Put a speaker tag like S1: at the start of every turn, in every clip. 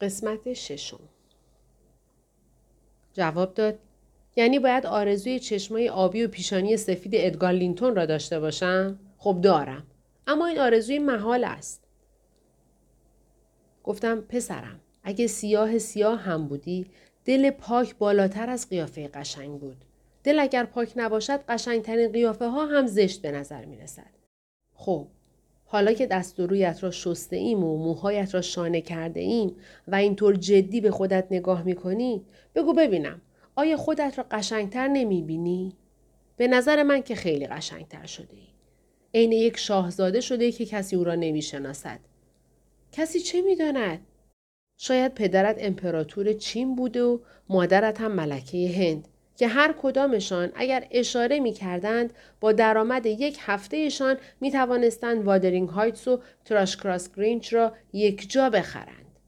S1: قسمت ششم جواب داد یعنی باید آرزوی چشمای آبی و پیشانی سفید ادگار لینتون را داشته باشم؟ خب دارم. اما این آرزوی محال است. گفتم پسرم اگه سیاه سیاه هم بودی دل پاک بالاتر از قیافه قشنگ بود. دل اگر پاک نباشد قشنگترین قیافه ها هم زشت به نظر می رسد. خب حالا که دست و رویت را شسته ایم و موهایت را شانه کرده ایم و اینطور جدی به خودت نگاه می کنی بگو ببینم آیا خودت را قشنگتر نمی بینی؟ به نظر من که خیلی قشنگتر شده ای. عین یک شاهزاده شده که کسی او را نمی شناسد. کسی چه می داند؟ شاید پدرت امپراتور چین بوده و مادرت هم ملکه هند که هر کدامشان اگر اشاره می کردند با درآمد یک هفتهشان می توانستند وادرینگ هایتس و تراش کراس گرینچ را یک جا بخرند.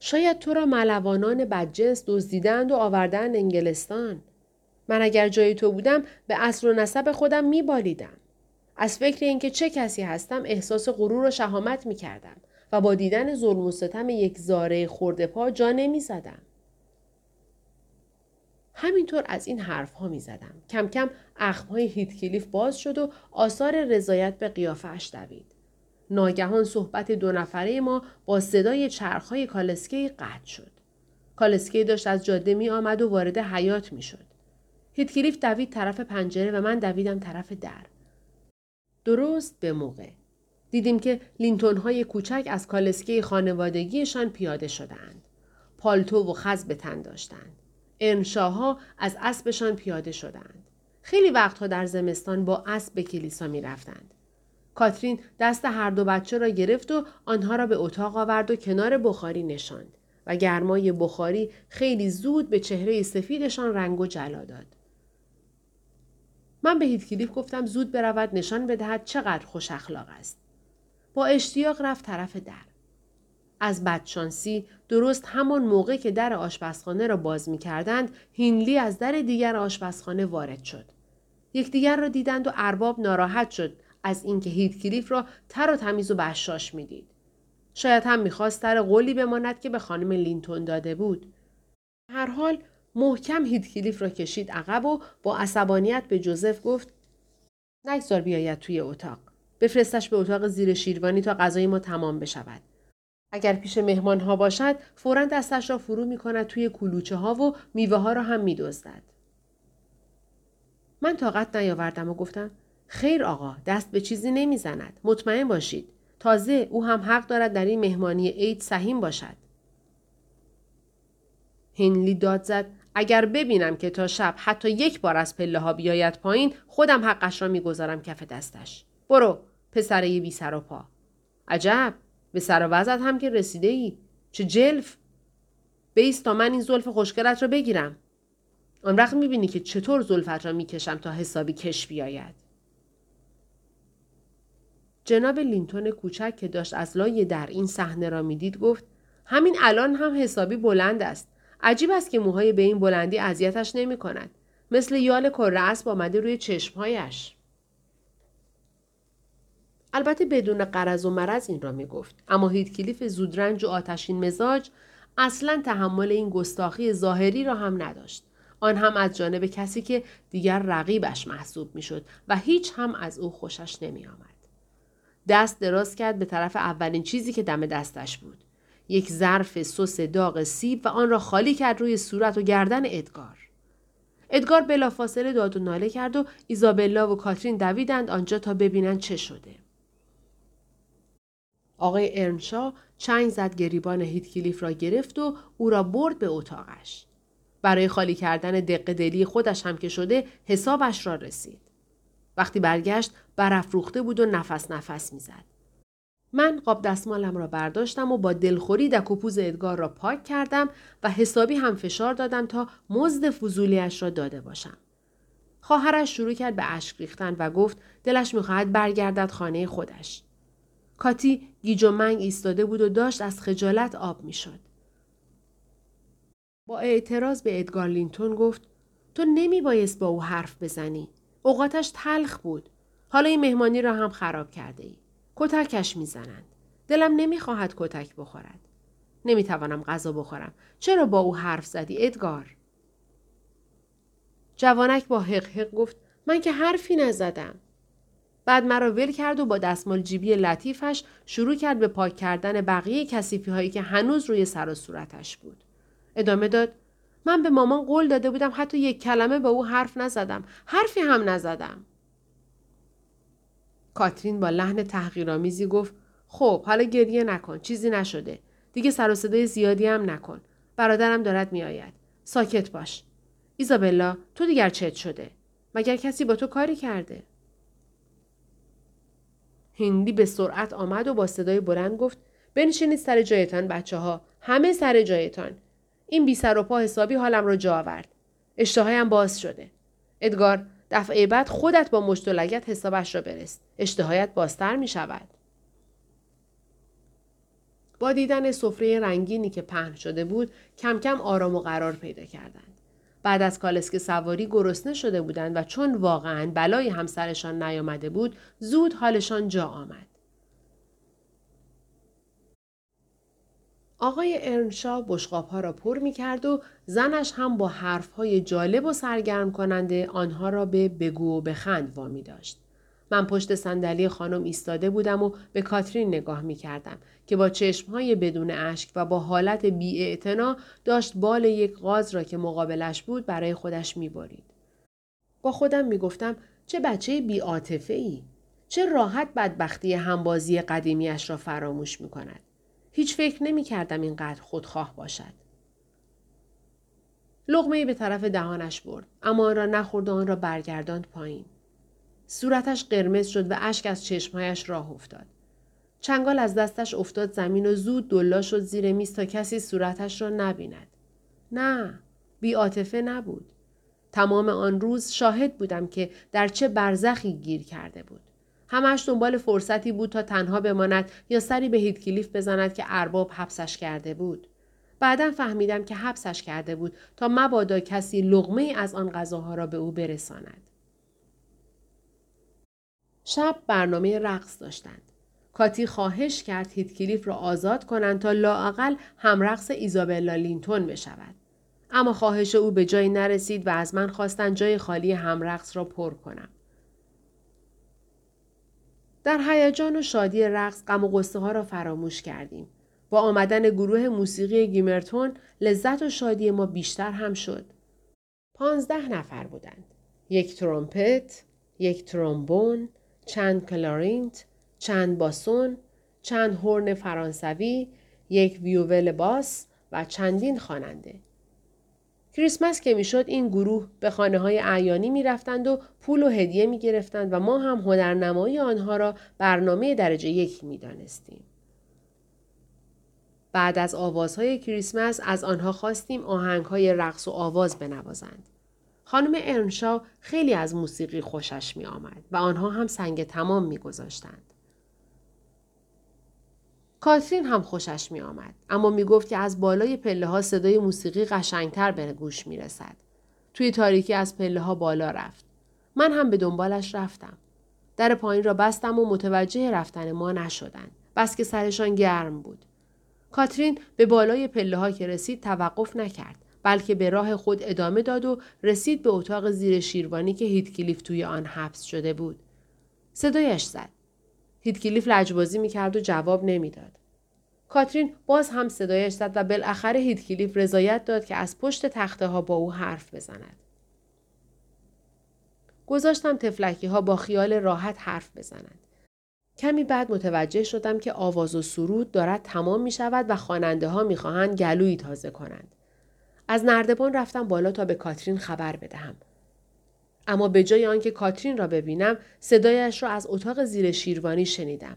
S1: شاید تو را ملوانان بدجنس دزدیدند و آوردن انگلستان. من اگر جای تو بودم به اصل و نسب خودم میبالیدم. از فکر اینکه چه کسی هستم احساس غرور و شهامت می کردم و با دیدن ظلم و ستم یک زاره خورده پا جا نمی زدم. همینطور از این حرف ها می زدم. کم کم اخمهای هیتکلیف باز شد و آثار رضایت به قیافش دوید. ناگهان صحبت دو نفره ما با صدای چرخهای کالسکه‌ای قطع شد. کالسکه داشت از جاده می آمد و وارد حیاط می شد. هیتکلیف دوید طرف پنجره و من دویدم طرف در. درست به موقع. دیدیم که لینتون های کوچک از کالسکه خانوادگیشان پیاده شدند. پالتو و خز به تن داشتند. انشاها از اسبشان پیاده شدند. خیلی وقتها در زمستان با اسب به کلیسا می رفتند. کاترین دست هر دو بچه را گرفت و آنها را به اتاق آورد و کنار بخاری نشاند و گرمای بخاری خیلی زود به چهره سفیدشان رنگ و جلا داد. من به هیتکلیف گفتم زود برود نشان بدهد چقدر خوش اخلاق است. با اشتیاق رفت طرف در. از بدشانسی درست همان موقع که در آشپزخانه را باز می کردند هینلی از در دیگر آشپزخانه وارد شد. یکدیگر را دیدند و ارباب ناراحت شد از اینکه هیتکلیف را تر و تمیز و بشاش می‌دید. شاید هم می‌خواست تر قولی بماند که به خانم لینتون داده بود. هر حال محکم هیتکلیف را کشید عقب و با عصبانیت به جوزف گفت نگذار بیاید توی اتاق. بفرستش به اتاق زیر شیروانی تا غذای ما تمام بشود. اگر پیش مهمان ها باشد فورا دستش را فرو می کند توی کلوچه ها و میوه ها را هم می دزدد. من طاقت نیاوردم و گفتم خیر آقا دست به چیزی نمی‌زند مطمئن باشید. تازه او هم حق دارد در این مهمانی عید سهیم باشد. هنلی داد زد اگر ببینم که تا شب حتی یک بار از پله ها بیاید پایین خودم حقش را می‌گذارم کف دستش. برو پسره بی سر و پا. عجب! به سر و هم که رسیده ای چه جلف. بیست تا من این زلف خوشگلت را بگیرم. آن وقت می‌بینی که چطور زلفت را می‌کشم تا حسابی کش بیاید. جناب لینتون کوچک که داشت از لای در این صحنه را می‌دید گفت همین الان هم حسابی بلند است. عجیب است که موهای به این بلندی اذیتش نمی کند. مثل یال کره اسب آمده روی چشمهایش. البته بدون قرض و مرض این را می گفت. اما هیتکلیف زودرنج و آتشین مزاج اصلا تحمل این گستاخی ظاهری را هم نداشت. آن هم از جانب کسی که دیگر رقیبش محسوب می شد و هیچ هم از او خوشش نمی آمد. دست دراز کرد به طرف اولین چیزی که دم دستش بود. یک ظرف سس داغ سیب و آن را خالی کرد روی صورت و گردن ادگار. ادگار بلافاصله داد و ناله کرد و ایزابلا و کاترین دویدند آنجا تا ببینند چه شده. آقای ارنشا چنگ زد گریبان هیتکلیف را گرفت و او را برد به اتاقش. برای خالی کردن دق دلی خودش هم که شده حسابش را رسید. وقتی برگشت برافروخته بود و نفس نفس می‌زد. من قاب دستمالم را برداشتم و با دلخوری دک و پوز ادگار را پاک کردم و حسابی هم فشار دادم تا مزد فضولیش را داده باشم. خواهرش شروع کرد به اشک ریختن و گفت دلش می‌خواهد برگردد خانه خودش. کاتی گیج و منگ ایستاده بود و داشت از خجالت آب می‌شد. با اعتراض به ادگار لینتون گفت تو نمی بایست با او حرف بزنی. اوقاتش تلخ بود. حالا این مهمانی را هم خراب کرده ای. کتکش می‌زنند. دلم نمی‌خواهد کتک بخورد. نمی‌توانم غذا بخورم. چرا با او حرف زدی ادگار؟ جوانک با حق حق گفت من که حرفی نزدم. بعد مرا ول کرد و با دستمال جیبی لطیفش شروع کرد به پاک کردن بقیه کسیفی هایی که هنوز روی سر و صورتش بود. ادامه داد من به مامان قول داده بودم حتی یک کلمه به او حرف نزدم. حرفی هم نزدم. کاترین با لحن تحقیرآمیزی گفت خب حالا گریه نکن چیزی نشده دیگه سر و صدای زیادی هم نکن برادرم دارد میآید ساکت باش ایزابلا تو دیگر چت شده مگر کسی با تو کاری کرده هندی به سرعت آمد و با صدای بلند گفت بنشینید سر جایتان بچه ها همه سر جایتان. این بی سر و پا حسابی حالم را جا آورد. اشتهایم باز شده. ادگار دفعه بعد خودت با مشت حسابش را برست اشتهایت بازتر می شود. با دیدن سفره رنگینی که پهن شده بود کم کم آرام و قرار پیدا کردند بعد از کالسک سواری گرسنه شده بودند و چون واقعا بلای همسرشان نیامده بود زود حالشان جا آمد. آقای ارنشا بشقاب ها را پر می کرد و زنش هم با حرف های جالب و سرگرم کننده آنها را به بگو و بخند وامی داشت. من پشت صندلی خانم ایستاده بودم و به کاترین نگاه می کردم که با چشمهای بدون اشک و با حالت بی داشت بال یک غاز را که مقابلش بود برای خودش می بارید. با خودم می گفتم چه بچه بی ای؟ چه راحت بدبختی همبازی قدیمیش را فراموش می کند. هیچ فکر نمی کردم اینقدر خودخواه باشد. لغمه به طرف دهانش برد اما آن را نخورد و آن را برگرداند پایین. صورتش قرمز شد و اشک از چشمهایش راه افتاد. چنگال از دستش افتاد زمین و زود دلا شد زیر میز تا کسی صورتش را نبیند. نه، بی عاطفه نبود. تمام آن روز شاهد بودم که در چه برزخی گیر کرده بود. همش دنبال فرصتی بود تا تنها بماند یا سری به هیدکلیف بزند که ارباب حبسش کرده بود. بعدا فهمیدم که حبسش کرده بود تا مبادا کسی لغمه از آن غذاها را به او برساند. شب برنامه رقص داشتند. کاتی خواهش کرد هیتکلیف را آزاد کنند تا لااقل همرقص ایزابلا لینتون بشود. اما خواهش او به جایی نرسید و از من خواستند جای خالی همرقص را پر کنم. در هیجان و شادی رقص غم و غصه ها را فراموش کردیم. با آمدن گروه موسیقی گیمرتون لذت و شادی ما بیشتر هم شد. پانزده نفر بودند. یک ترومپت، یک ترومبون، چند کلارینت، چند باسون، چند هورن فرانسوی، یک ویوول باس و چندین خواننده. کریسمس که می‌شد این گروه به خانه های اعیانی می رفتند و پول و هدیه می گرفتند و ما هم هنرنمایی آنها را برنامه درجه یک می دانستیم. بعد از آوازهای کریسمس از آنها خواستیم آهنگهای رقص و آواز بنوازند. خانم ارنشا خیلی از موسیقی خوشش می آمد و آنها هم سنگ تمام می گذاشتند. کاترین هم خوشش می آمد اما می گفت که از بالای پله ها صدای موسیقی قشنگتر به گوش می رسد. توی تاریکی از پله ها بالا رفت. من هم به دنبالش رفتم. در پایین را بستم و متوجه رفتن ما نشدند. بس که سرشان گرم بود. کاترین به بالای پله ها که رسید توقف نکرد. بلکه به راه خود ادامه داد و رسید به اتاق زیر شیروانی که هیتکلیف توی آن حبس شده بود. صدایش زد. هیتکلیف لجبازی می‌کرد و جواب نمی‌داد. کاترین باز هم صدایش زد و بالاخره هیتکلیف رضایت داد که از پشت تخته ها با او حرف بزند. گذاشتم تفلکی ها با خیال راحت حرف بزنند. کمی بعد متوجه شدم که آواز و سرود دارد تمام می شود و خواننده ها می خواهند گلویی تازه کنند. از نردبان رفتم بالا تا به کاترین خبر بدهم. اما به جای آنکه کاترین را ببینم صدایش را از اتاق زیر شیروانی شنیدم.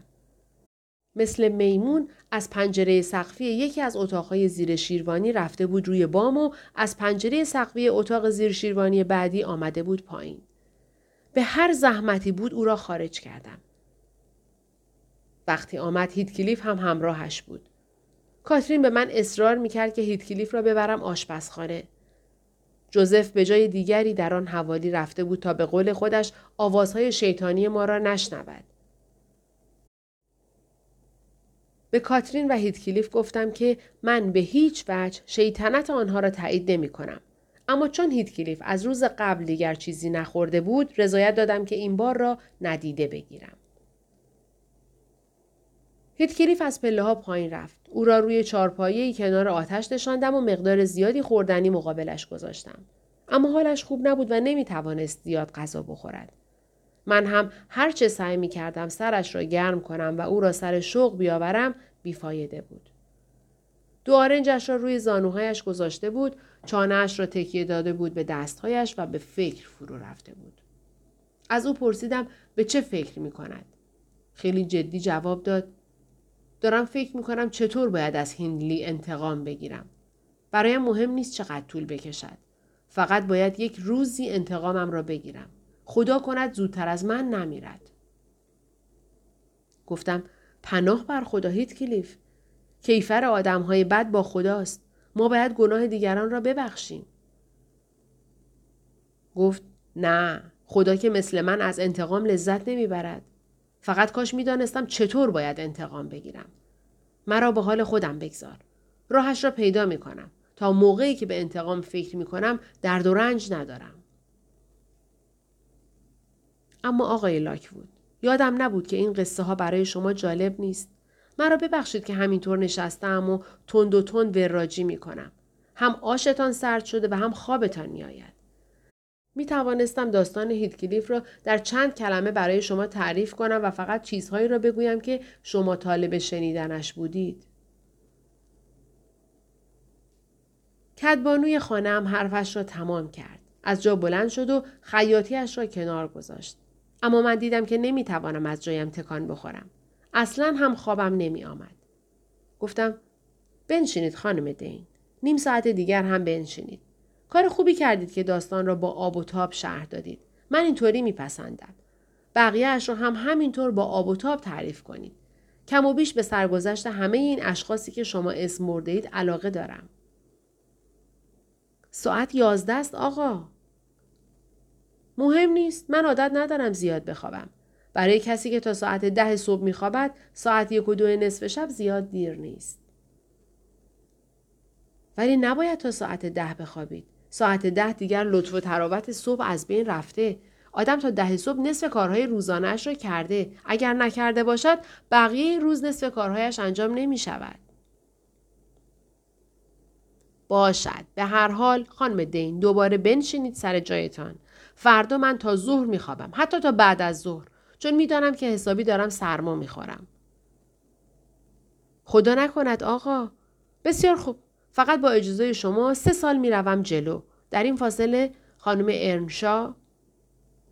S1: مثل میمون از پنجره سقفی یکی از اتاقهای زیر شیروانی رفته بود روی بام و از پنجره سقفی اتاق زیر شیروانی بعدی آمده بود پایین. به هر زحمتی بود او را خارج کردم. وقتی آمد هیتکلیف هم همراهش بود. کاترین به من اصرار می‌کرد که هیتکلیف را ببرم آشپزخانه. جوزف به جای دیگری در آن حوالی رفته بود تا به قول خودش آوازهای شیطانی ما را نشنود. به کاترین و هیتکلیف گفتم که من به هیچ وجه شیطنت آنها را تایید نمی کنم. اما چون هیتکلیف از روز قبل دیگر چیزی نخورده بود رضایت دادم که این بار را ندیده بگیرم. هیتکلیف از پله ها پایین رفت. او را روی چارپایی کنار آتش نشاندم و مقدار زیادی خوردنی مقابلش گذاشتم. اما حالش خوب نبود و نمی توانست زیاد غذا بخورد. من هم هر چه سعی می کردم سرش را گرم کنم و او را سر شوق بیاورم بیفایده بود. دو آرنجش را روی زانوهایش گذاشته بود، چانهش را تکیه داده بود به دستهایش و به فکر فرو رفته بود. از او پرسیدم به چه فکر می کند؟ خیلی جدی جواب داد دارم فکر می کنم چطور باید از هندلی انتقام بگیرم. برایم مهم نیست چقدر طول بکشد. فقط باید یک روزی انتقامم را بگیرم. خدا کند زودتر از من نمیرد. گفتم پناه بر خدا هیت کلیف. کیفر آدم های بد با خداست. ما باید گناه دیگران را ببخشیم. گفت نه خدا که مثل من از انتقام لذت نمی‌برد. فقط کاش می‌دانستم چطور باید انتقام بگیرم. مرا به حال خودم بگذار. راهش را پیدا می کنم. تا موقعی که به انتقام فکر می کنم درد و رنج ندارم. اما آقای لاکوود یادم نبود که این قصه ها برای شما جالب نیست. مرا ببخشید که همینطور نشستم و تند و تند وراجی می کنم. هم آشتان سرد شده و هم خوابتان می آید. می توانستم داستان هیتکلیف را در چند کلمه برای شما تعریف کنم و فقط چیزهایی را بگویم که شما طالب شنیدنش بودید. کدبانوی خانه هم حرفش را تمام کرد. از جا بلند شد و خیاطیش را کنار گذاشت. اما من دیدم که نمی‌توانم از جایم تکان بخورم. اصلا هم خوابم نمی آمد. گفتم بنشینید خانم دین. نیم ساعت دیگر هم بنشینید. کار خوبی کردید که داستان را با آب و تاب شهر دادید. من اینطوری میپسندم. بقیهاش را هم همینطور با آب و تاب تعریف کنید. کم و بیش به سرگذشت همه این اشخاصی که شما اسم مرده اید علاقه دارم. ساعت یازده است آقا. مهم نیست. من عادت ندارم زیاد بخوابم. برای کسی که تا ساعت ده صبح میخوابد ساعت یک و دو نصف شب زیاد دیر نیست. ولی نباید تا ساعت ده بخوابید. ساعت ده دیگر لطف و تراوت صبح از بین رفته. آدم تا ده صبح نصف کارهای روزانهش را کرده. اگر نکرده باشد بقیه روز نصف کارهایش انجام نمی شود. باشد. به هر حال خانم دین دوباره بنشینید سر جایتان. فردا من تا ظهر میخوابم. حتی تا بعد از ظهر. چون می‌دانم که حسابی دارم سرما می‌خورم. خدا نکند آقا. بسیار خوب. فقط با اجازه شما سه سال می‌روم جلو. در این فاصله خانم ارنشا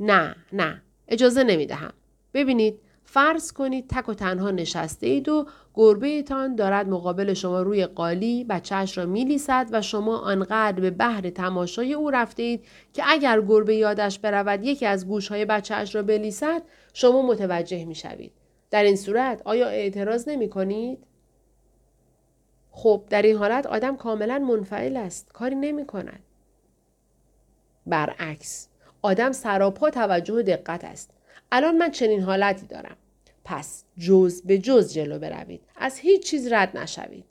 S1: نه نه اجازه نمی‌دهم. ببینید فرض کنید تک و تنها نشسته اید و گربه تان دارد مقابل شما روی قالی بچهش را میلیسد و شما آنقدر به بحر تماشای او رفته اید که اگر گربه یادش برود یکی از گوشهای بچهش را بلیسد شما متوجه می‌شوید. در این صورت آیا اعتراض نمی کنید؟ خب در این حالت آدم کاملا منفعل است. کاری نمی کند. برعکس آدم سراپا توجه و دقت است. الان من چنین حالتی دارم. پس جز به جز جلو بروید. از هیچ چیز رد نشوید.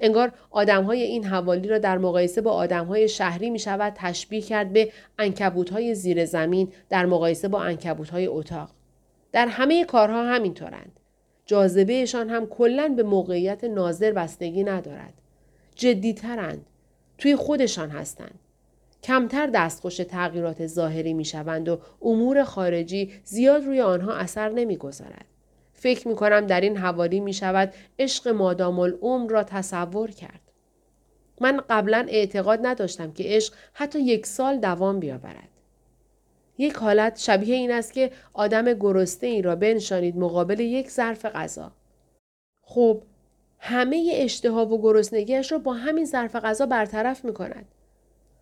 S1: انگار آدم های این حوالی را در مقایسه با آدم های شهری می شود تشبیه کرد به انکبوت های زیر زمین در مقایسه با انکبوت های اتاق. در همه کارها همینطورند. جاذبهشان هم کلا به موقعیت ناظر بستگی ندارد. جدیترند. توی خودشان هستند. کمتر دستخوش تغییرات ظاهری می شوند و امور خارجی زیاد روی آنها اثر نمی گذارد. فکر می کنم در این حوالی می شود عشق مادام العمر را تصور کرد. من قبلا اعتقاد نداشتم که عشق حتی یک سال دوام بیاورد. یک حالت شبیه این است که آدم گرسته ای را بنشانید مقابل یک ظرف غذا. خب همه اشتها و گرسنگیش را با همین ظرف غذا برطرف می کند.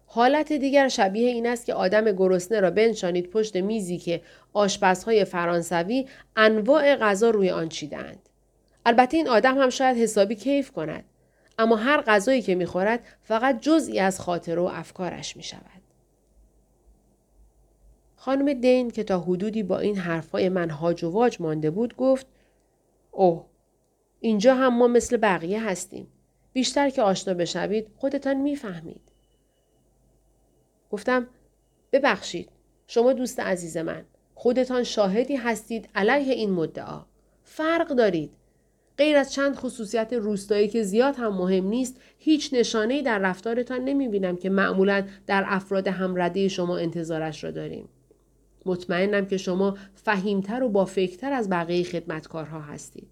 S1: حالت دیگر شبیه این است که آدم گرسنه را بنشانید پشت میزی که آشپزهای فرانسوی انواع غذا روی آن چیدند. البته این آدم هم شاید حسابی کیف کند. اما هر غذایی که می‌خورد فقط جزئی از خاطر و افکارش می شود. خانم دین که تا حدودی با این حرفهای من هاج و واج مانده بود گفت اوه اینجا هم ما مثل بقیه هستیم. بیشتر که آشنا بشوید خودتان می‌فهمید. گفتم ببخشید شما دوست عزیز من خودتان شاهدی هستید علیه این مدعا فرق دارید غیر از چند خصوصیت روستایی که زیاد هم مهم نیست هیچ نشانه‌ای در رفتارتان نمی‌بینم که معمولا در افراد همرده شما انتظارش را داریم مطمئنم که شما فهیمتر و با فکرتر از بقیه خدمتکارها هستید.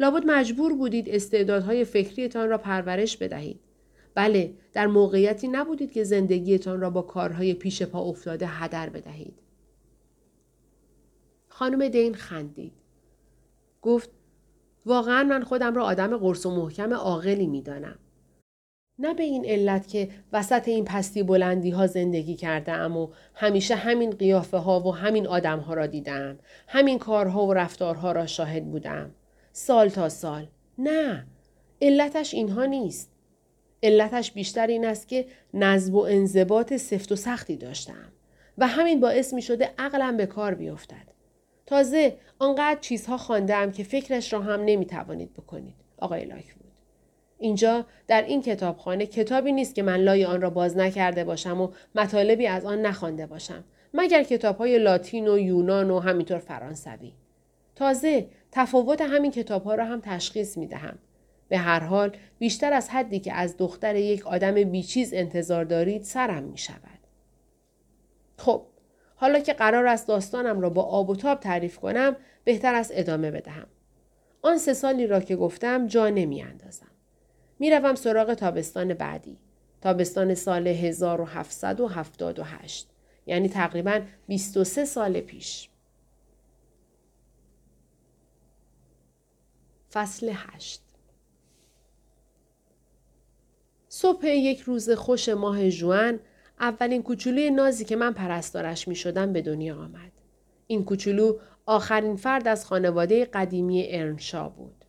S1: لابد مجبور بودید استعدادهای فکریتان را پرورش بدهید. بله در موقعیتی نبودید که زندگیتان را با کارهای پیش پا افتاده هدر بدهید. خانم دین خندید. گفت واقعا من خودم را آدم قرص و محکم عاقلی می‌دانم. نه به این علت که وسط این پستی بلندی ها زندگی کرده ام و همیشه همین قیافه ها و همین آدم ها را دیدم همین کارها و رفتارها را شاهد بودم سال تا سال. نه. علتش اینها نیست. علتش بیشتر این است که نظم و انضباط سفت و سختی داشتم و همین باعث می شده عقلم به کار بیفتد. تازه آنقدر چیزها خواندم که فکرش را هم نمی توانید بکنید. آقای لاکوود اینجا در این کتابخانه کتابی نیست که من لای آن را باز نکرده باشم و مطالبی از آن نخوانده باشم مگر کتاب های لاتین و یونان و همینطور فرانسوی تازه تفاوت همین کتاب ها را هم تشخیص می دهم. به هر حال بیشتر از حدی که از دختر یک آدم بیچیز انتظار دارید سرم می شود. خب حالا که قرار است داستانم را با آب و تاب تعریف کنم بهتر است ادامه بدهم. آن سه سالی را که گفتم جا نمی اندازم. می روم سراغ تابستان بعدی. تابستان سال 1778 یعنی تقریبا 23 سال پیش. فصل 8 صبح یک روز خوش ماه جوان اولین کوچولوی نازی که من پرستارش می شدم به دنیا آمد. این کوچولو آخرین فرد از خانواده قدیمی ارنشا بود.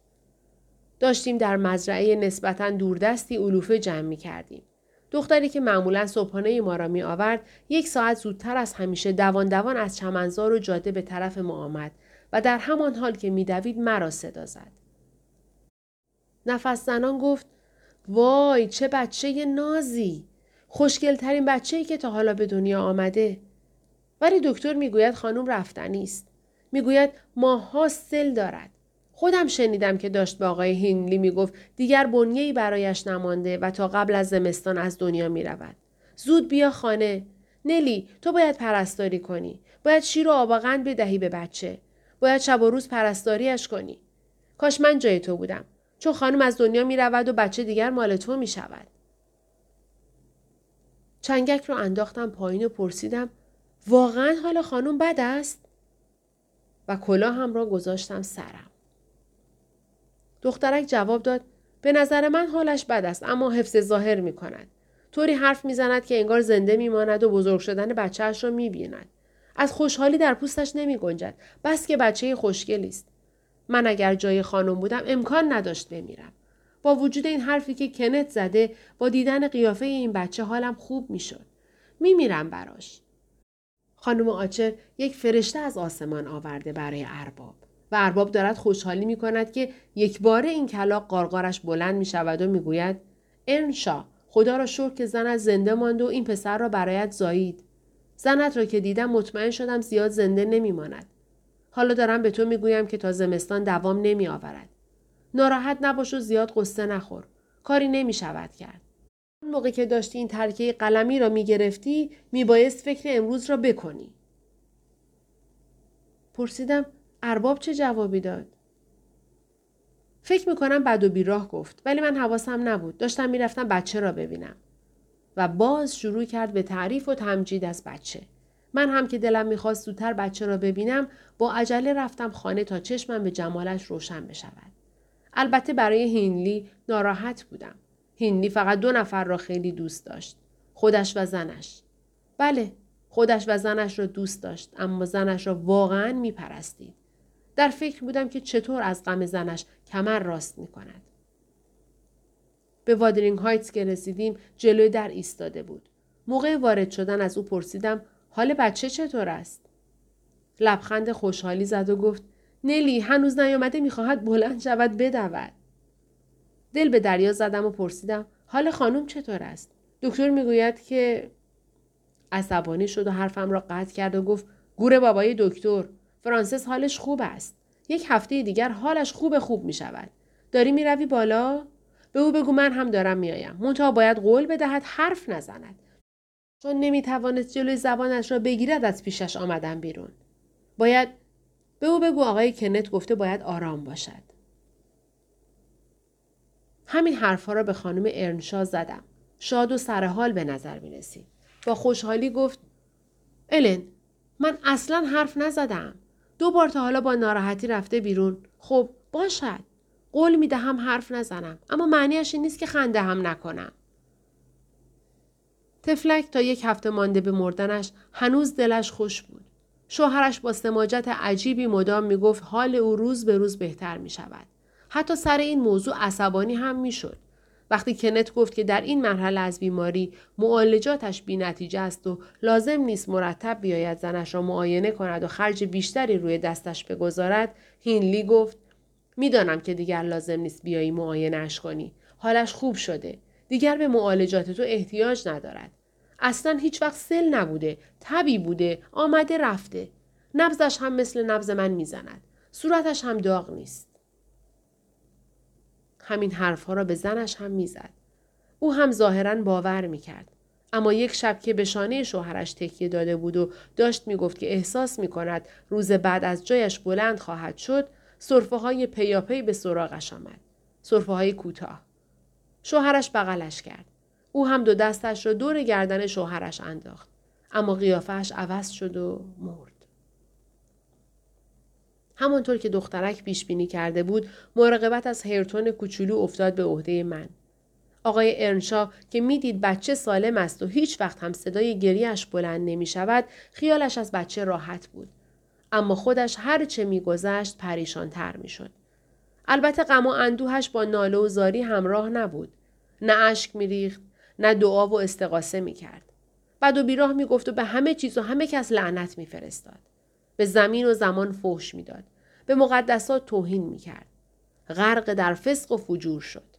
S1: داشتیم در مزرعه نسبتا دوردستی علوفه جمع می کردیم. دختری که معمولا صبحانه ما را می آورد یک ساعت زودتر از همیشه دوان دوان از چمنزار و جاده به طرف ما آمد و در همان حال که میدوید مرا صدا زد. نفس زنان گفت وای چه بچه نازی خوشگل ترین بچه ای که تا حالا به دنیا آمده ولی دکتر می‌گوید خانم رفتنی است می‌گوید ماها سل دارد خودم شنیدم که داشت به آقای هینلی می‌گفت دیگر بنیه‌ای برایش نمانده و تا قبل از زمستان از دنیا می‌رود زود بیا خانه نلی تو باید پرستاری کنی باید شیر و آباغند بدهی به بچه باید شب و روز پرستاریش کنی کاش من جای تو بودم چون خانم از دنیا می رود و بچه دیگر مال تو می شود. چنگک رو انداختم پایین و پرسیدم واقعا حال خانم بد است؟ و هم را گذاشتم سرم. دخترک جواب داد به نظر من حالش بد است اما حفظ ظاهر می کند. طوری حرف می‌زند که انگار زنده میماند و بزرگ شدن بچهش را می‌بیند از خوشحالی در پوستش نمی گنجد بس که بچه خوشگلی است من اگر جای خانم بودم امکان نداشت بمیرم. با وجود این حرفی که کنت زده با دیدن قیافه این بچه حالم خوب می‌شد. میمیرم براش. خانم آچر یک فرشته از آسمان آورده برای ارباب و ارباب دارد خوشحالی می کند که یک باره این کلاق قارقارش بلند می شود و می‌گوید انشا خدا را شکر که زنت زنده ماند و این پسر را برایت زایید. زنت را که دیدم مطمئن شدم زیاد زنده نمیماند. حالا دارم به تو می‌گویم که تا زمستان دوام نمی آورد. ناراحت نباش و زیاد قصه نخور. کاری نمی شود کرد. اون موقع که داشتی این ترکه قلمی را می گرفتی می بایست فکر امروز را بکنی. پرسیدم ارباب چه جوابی داد؟ فکر می کنم بد و بیراه گفت ولی من حواسم نبود. داشتم می‌رفتم بچه را ببینم. و باز شروع کرد به تعریف و تمجید از بچه. من هم که دلم می‌خواست زودتر بچه را ببینم با عجله رفتم خانه تا چشمم به جمالش روشن بشود. البته برای هینلی ناراحت بودم. هینلی فقط دو نفر را خیلی دوست داشت. خودش و زنش. بله، خودش و زنش را دوست داشت اما زنش را واقعا میپرستید. در فکر بودم که چطور از غم زنش کمر راست می کند. به وادرینگ هایتس که رسیدیم جلوی در ایستاده بود. موقع وارد شدن از او پرسیدم حال بچه چطور است؟ لبخند خوشحالی زد و گفت نلی هنوز نیامده می‌خواهد بلند شود بدود دل به دریا زدم و پرسیدم حال خانم چطور است دکتر می‌گوید که عصبانی شد و حرفم را قطع کرد و گفت گور بابای دکتر فرانسس حالش خوب است. یک هفته دیگر حالش خوب خوب می شود. داری می روی بالا؟ به او بگو من هم دارم میآیم منتها باید قول بدهد حرف نزند. چون نمی‌توانست جلوی زبانش را بگیرد از پیشش آمدن بیرون. باید به او بگو آقای کنت گفته باید آرام باشد. همین حرفها را به خانم ارنشا زدم. شاد و سرحال به نظر می رسید. با خوشحالی گفت الن من اصلا حرف نزدم. دو بار تا حالا با ناراحتی رفته بیرون. خب باشد. قول می دهم حرف نزنم. اما معنیش این نیست که خنده هم نکنم. تفلک تا یک هفته مانده به مردنش هنوز دلش خوش بود. شوهرش با سماجت عجیبی مدام می گفت حال او روز به روز بهتر می شود. حتی سر این موضوع عصبانی هم می شد. وقتی کنت گفت که در این مرحله از بیماری معالجاتش بی نتیجه است و لازم نیست مرتب بیاید زنش را معاینه کند و خرج بیشتری روی دستش بگذارد هینلی گفت می‌دانم که دیگر لازم نیست بیایی معاینهاش کنی. حالش خوب شده. دیگر به معالجات تو احتیاج ندارد. اصلا هیچ وقت سل نبوده تبی بوده آمده رفته. نبزش هم مثل نبز من می‌زند. صورتش هم داغ نیست. همین حرفها را به زنش هم می‌زد. او هم ظاهرا باور می‌کرد. اما یک شب که به شانه شوهرش تکیه داده بود و داشت می‌گفت که احساس می‌کند روز بعد از جایش بلند خواهد شد صرفه های پیاپی به سراغش آمد. صرفه های کوتاه. شوهرش بغلش کرد. او هم دو دستش را دور گردن شوهرش انداخت. اما قیافش عوض شد و مرد. همانطور که دخترک پیش بینی کرده بود مراقبت از هرتون کوچولو افتاد به عهده من آقای ارنشا که می‌دید بچه سالم است و هیچ وقت هم صدای گریش بلند نمی شود خیالش از بچه راحت بود اما خودش هر چه میگذشت پریشان تر می شد. البته غم و اندوهش با ناله و زاری همراه نبود. نه اشک میریخت نه دعا و استقاسه می کرد. بعد و بیراه می گفت و به همه چیز و همه کس لعنت می فرستاد. به زمین و زمان فحش می‌داد به مقدسات توهین می‌کرد غرق در فسق و فجور شد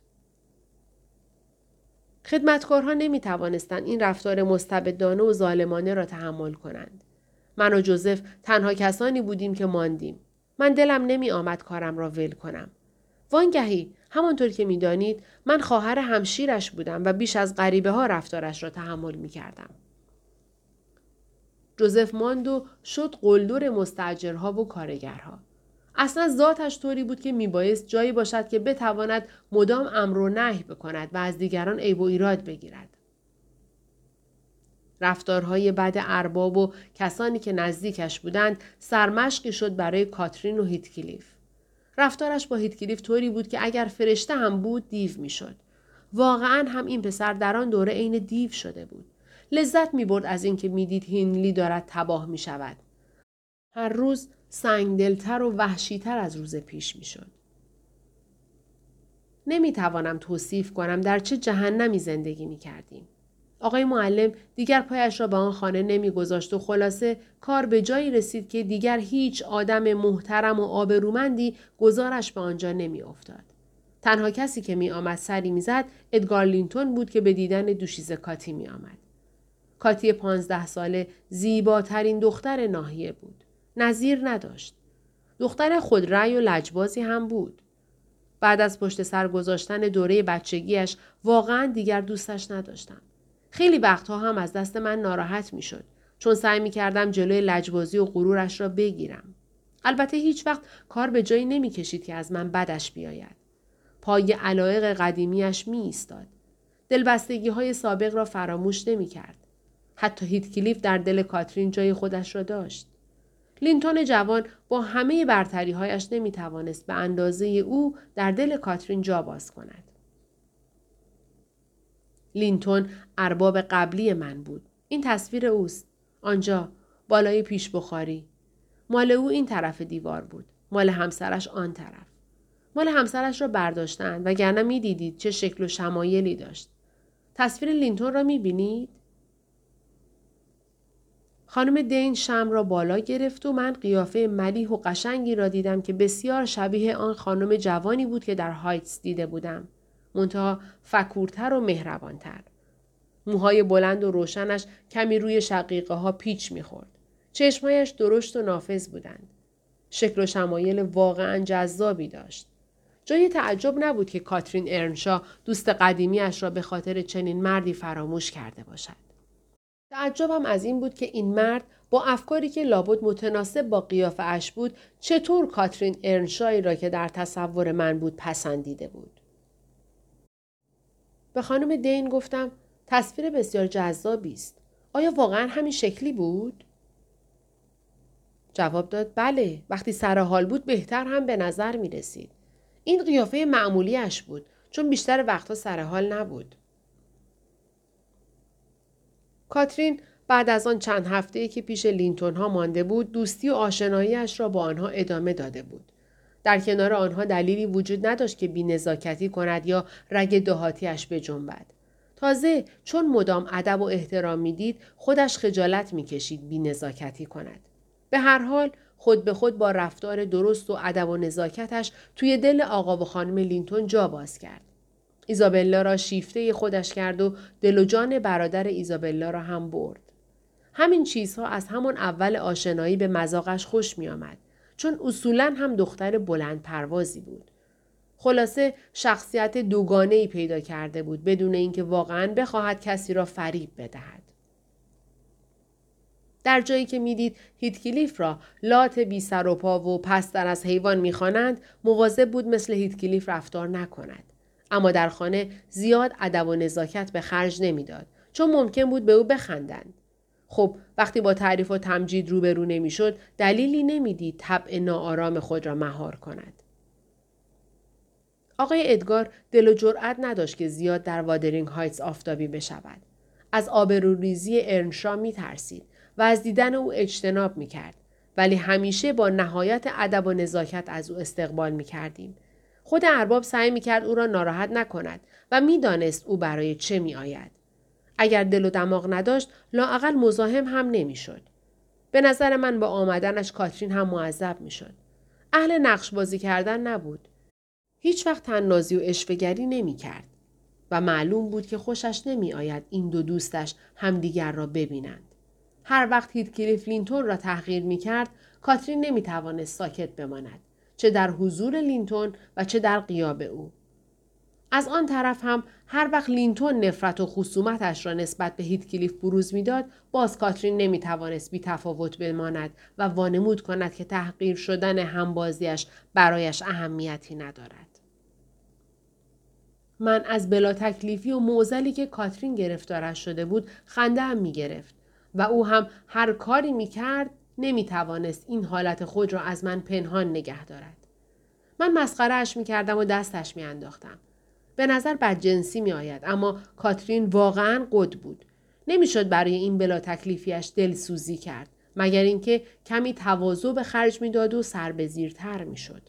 S1: خدمتکارها نمی توانستند این رفتار مستبدانه و ظالمانه را تحمل کنند. من و جوزف تنها کسانی بودیم که ماندیم. من دلم نمی آمد کارم را ول کنم. وانگهی همانطور که می‌دانید من خواهر همشیرش بودم و بیش از غریبه ها رفتارش را تحمل می کردم. جوزف ماند و شد قلدر مستجرها و کارگرها. اصلا ذاتش طوری بود که میبایست جایی باشد که بتواند مدام امر و نهی بکند و از دیگران عیب و ایراد بگیرد. رفتارهای بد ارباب و کسانی که نزدیکش بودند سرمشقی شد برای کاترین و هیتکلیف. رفتارش با هیتکلیف طوری بود که اگر فرشته هم بود دیو می‌شد. واقعا هم این پسر در آن دوره عین دیو شده بود. لذت می برد از اینکه می‌دید هینلی دارد تباه می شود. هر روز سنگدلتر و وحشیتر از روز پیش می شد. نمی توانم توصیف کنم در چه جهنمی زندگی می کردیم. آقای معلم دیگر پایش را به آن خانه نمیگذاشت و خلاصه کار به جایی رسید که دیگر هیچ آدم محترم و آبرومندی گزارش به آنجا نمی افتاد. تنها کسی که می آمد سری می‌زد ادگار لینتون بود که به دیدن دوشیزه کاتی می آمد. کاتی پانزده ساله زیباترین دختر ناحیه بود. نظیر نداشت. دختر خودرأی و لجبازی هم بود. بعد از پشت سر گذاشتن دوره بچگیش واقعا دیگر دوستش نداشتم. خیلی وقتها هم از دست من ناراحت می شد. چون سعی می کردم جلوی لجبازی و غرورش را بگیرم. البته هیچ وقت کار به جایی نمی کشید که از من بدش بیاید. پای علایق قدیمیش می ایستاد. دلبستگی های سابق را فراموش نمی کرد. حتی هیت کلیف در دل کاترین جای خودش را داشت. لینتون جوان با همه برتری هایش نمی توانست به اندازه او در دل کاترین جا باز کند. لینتون ارباب قبلی من بود. این تصویر اوست. آنجا بالای پیش بخاری. مال او این طرف دیوار بود. مال همسرش آن طرف. مال همسرش را برداشتند وگرنه می دیدید چه شکل و شمایلی داشت. تصویر لینتون را می بینید؟ خانم دین شم را بالا گرفت و من قیافه ملیح و قشنگی را دیدم که بسیار شبیه آن خانم جوانی بود که در هایتس دیده بودم. منتها فکورتر و مهربانتر. موهای بلند و روشنش کمی روی شقیقه ها پیچ می‌خورد. چشمایش درشت و نافذ بودند. شکل و شمایل واقعا جذابی داشت. جای تعجب نبود که کاترین ارنشا دوست قدیمیش را به خاطر چنین مردی فراموش کرده باشد. تعجبم از این بود که این مرد با افکاری که لابد متناسب با قیافه اش بود چطور کاترین ارنشایی را که در تصور من بود پسندیده بود. به خانم دین گفتم تصویر بسیار جذابی است. آیا واقعا همین شکلی بود؟ جواب داد بله وقتی سر حال بود بهتر هم به نظر می رسید. این قیافه معمولیش بود چون بیشتر وقتها سر حال نبود. کاترین بعد از آن چند هفته که پیش لینتون ها مانده بود دوستی و آشناییش را با آنها ادامه داده بود. در کنار آنها دلیلی وجود نداشت که بینزاکتی کند یا رگ دهاتیش بجنبد. تازه چون مدام ادب و احترام می‌دید خودش خجالت می‌کشید بینزاکتی کند. به هر حال خود به خود با رفتار درست و ادب و نزاکتش توی دل آقا و خانم لینتون جا باز کرد. ایزابلا را شیفته خودش کرد و دل و جان برادر ایزابلا را هم برد. همین چیزها از همان اول آشنایی به مزاقش خوش می آمد. چون اصولا هم دختر بلند پروازی بود. خلاصه شخصیت دوگانه ای پیدا کرده بود بدون اینکه واقعا بخواهد کسی را فریب بدهد. در جایی که می‌دید هیتکلیف را لات بی سر و پا و پستر از حیوان می‌خوانند مواظب بود مثل هیتکلیف رفتار نکند اما در خانه زیاد ادب و نزاکت به خرج نمی‌داد چون ممکن بود به او بخندند خب وقتی با تعریف و تمجید روبرو نمی‌شد دلیلی نمی‌دید طبع ناآرام خود را مهار کند آقای ادگار دل و جرأت نداشت که زیاد در وادرینگ هایتس آفتابی بشود از آبروریزی ارنشا می ترسید و از دیدن او اجتناب می کرد. ولی همیشه با نهایت ادب و نزاکت از او استقبال می کردیم. خود ارباب سعی می کرد او را ناراحت نکند و می‌دانست او برای چه می آید. اگر دل و دماغ نداشت لااقل مزاحم هم نمی‌شد. به نظر من با آمدنش کاترین هم معذب می‌شد. اهل نقش بازی کردن نبود. هیچ وقت تننازی و اشفگری نمی کرد. و معلوم بود که خوشش نمی آید این دو دوستش همدیگر را ببینند. هر وقت هیتکلیف لینتون را تحقیر می کرد، کاترین نمی توانست ساکت بماند. چه در حضور لینتون و چه در غیاب او. از آن طرف هم هر وقت لینتون نفرت و خصومتش را نسبت به هیتکلیف بروز می‌داد باز کاترین نمی توانست بی تفاوت بماند و وانمود کند که تحقیر شدن همبازیش برایش اهمیتی ندارد. من از بلا تکلیفی و معضلی که کاترین گرفتارش شده بود خنده‌ام می گرفت و او هم هر کاری می کرد نمی توانست این حالت خود را از من پنهان نگه دارد. من مسخرهش می کردم و دستش می انداختم. به نظر بدجنسی می آید اما کاترین واقعا قد بود. نمی‌شد برای این بلا تکلیفیش دلسوزی کرد مگر اینکه کمی تواضع به خرج می‌داد و سر به زیرتر می‌شد.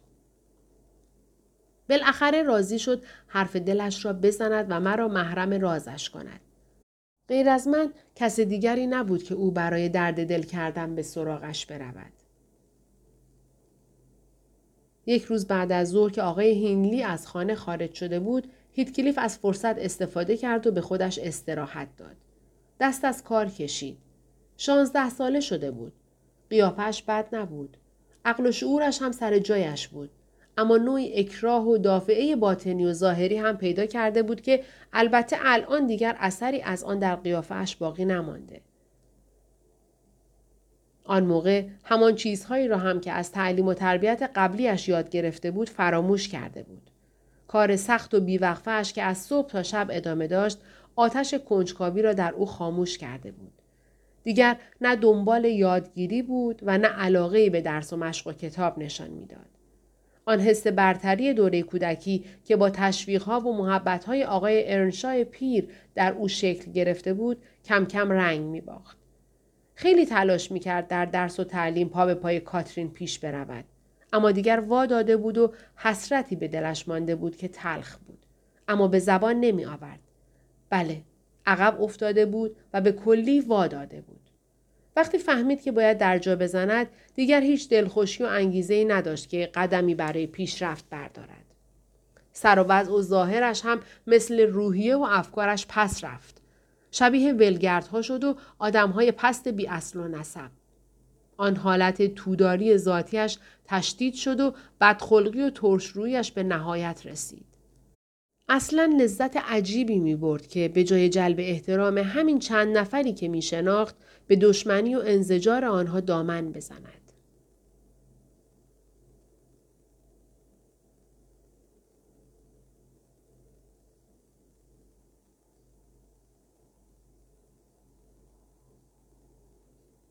S1: بالاخره راضی شد حرف دلش را بزند و مرا محرم رازش کند. غیر از من کس دیگری نبود که او برای درد دل کردن به سراغش برود. یک روز بعد از ظهر که آقای هینلی از خانه خارج شده بود، هیتکلیف از فرصت استفاده کرد و به خودش استراحت داد. دست از کار کشید. شانزده ساله شده بود. قیافش بد نبود. عقل و شعورش هم سر جایش بود. اما نوعی اکراه و دافعه باطنی و ظاهری هم پیدا کرده بود که البته الان دیگر اثری از آن در قیافش باقی نمانده. آن موقع همان چیزهایی را هم که از تعلیم و تربیت قبلیش یاد گرفته بود فراموش کرده بود. کار سخت و بیوقفهش که از صبح تا شب ادامه داشت آتش کنجکاوی را در او خاموش کرده بود. دیگر نه دنبال یادگیری بود و نه علاقه به درس و مشق و کتاب نشان می‌داد. آن حس برتری دوره کودکی که با تشویقها و محبتهای آقای ارنشای پیر در او شکل گرفته بود کم کم رنگ می باخت. خیلی تلاش می کرد در درس و تعلیم پا به پای کاترین پیش برود. اما دیگر وا داده بود و حسرتی به دلش مانده بود که تلخ بود. اما به زبان نمی آورد. بله، عقب افتاده بود و به کلی وا داده بود. وقتی فهمید که باید در جا بزند دیگر هیچ دلخوشی و انگیزه ای نداشت که قدمی برای پیشرفت بردارد. سر و وضع و ظاهرش هم مثل روحیه و افکارش پس رفت. شبیه ولگردها شد و آدمهای پست بی اصل و نسب. آن حالت توداری ذاتیش تشدید شد و بدخلقی و ترشرویش به نهایت رسید. اصلا لذت عجیبی می برد که به جای جلب احترام همین چند نفری که می شناخت به دشمنی و انزجار آنها دامن بزند.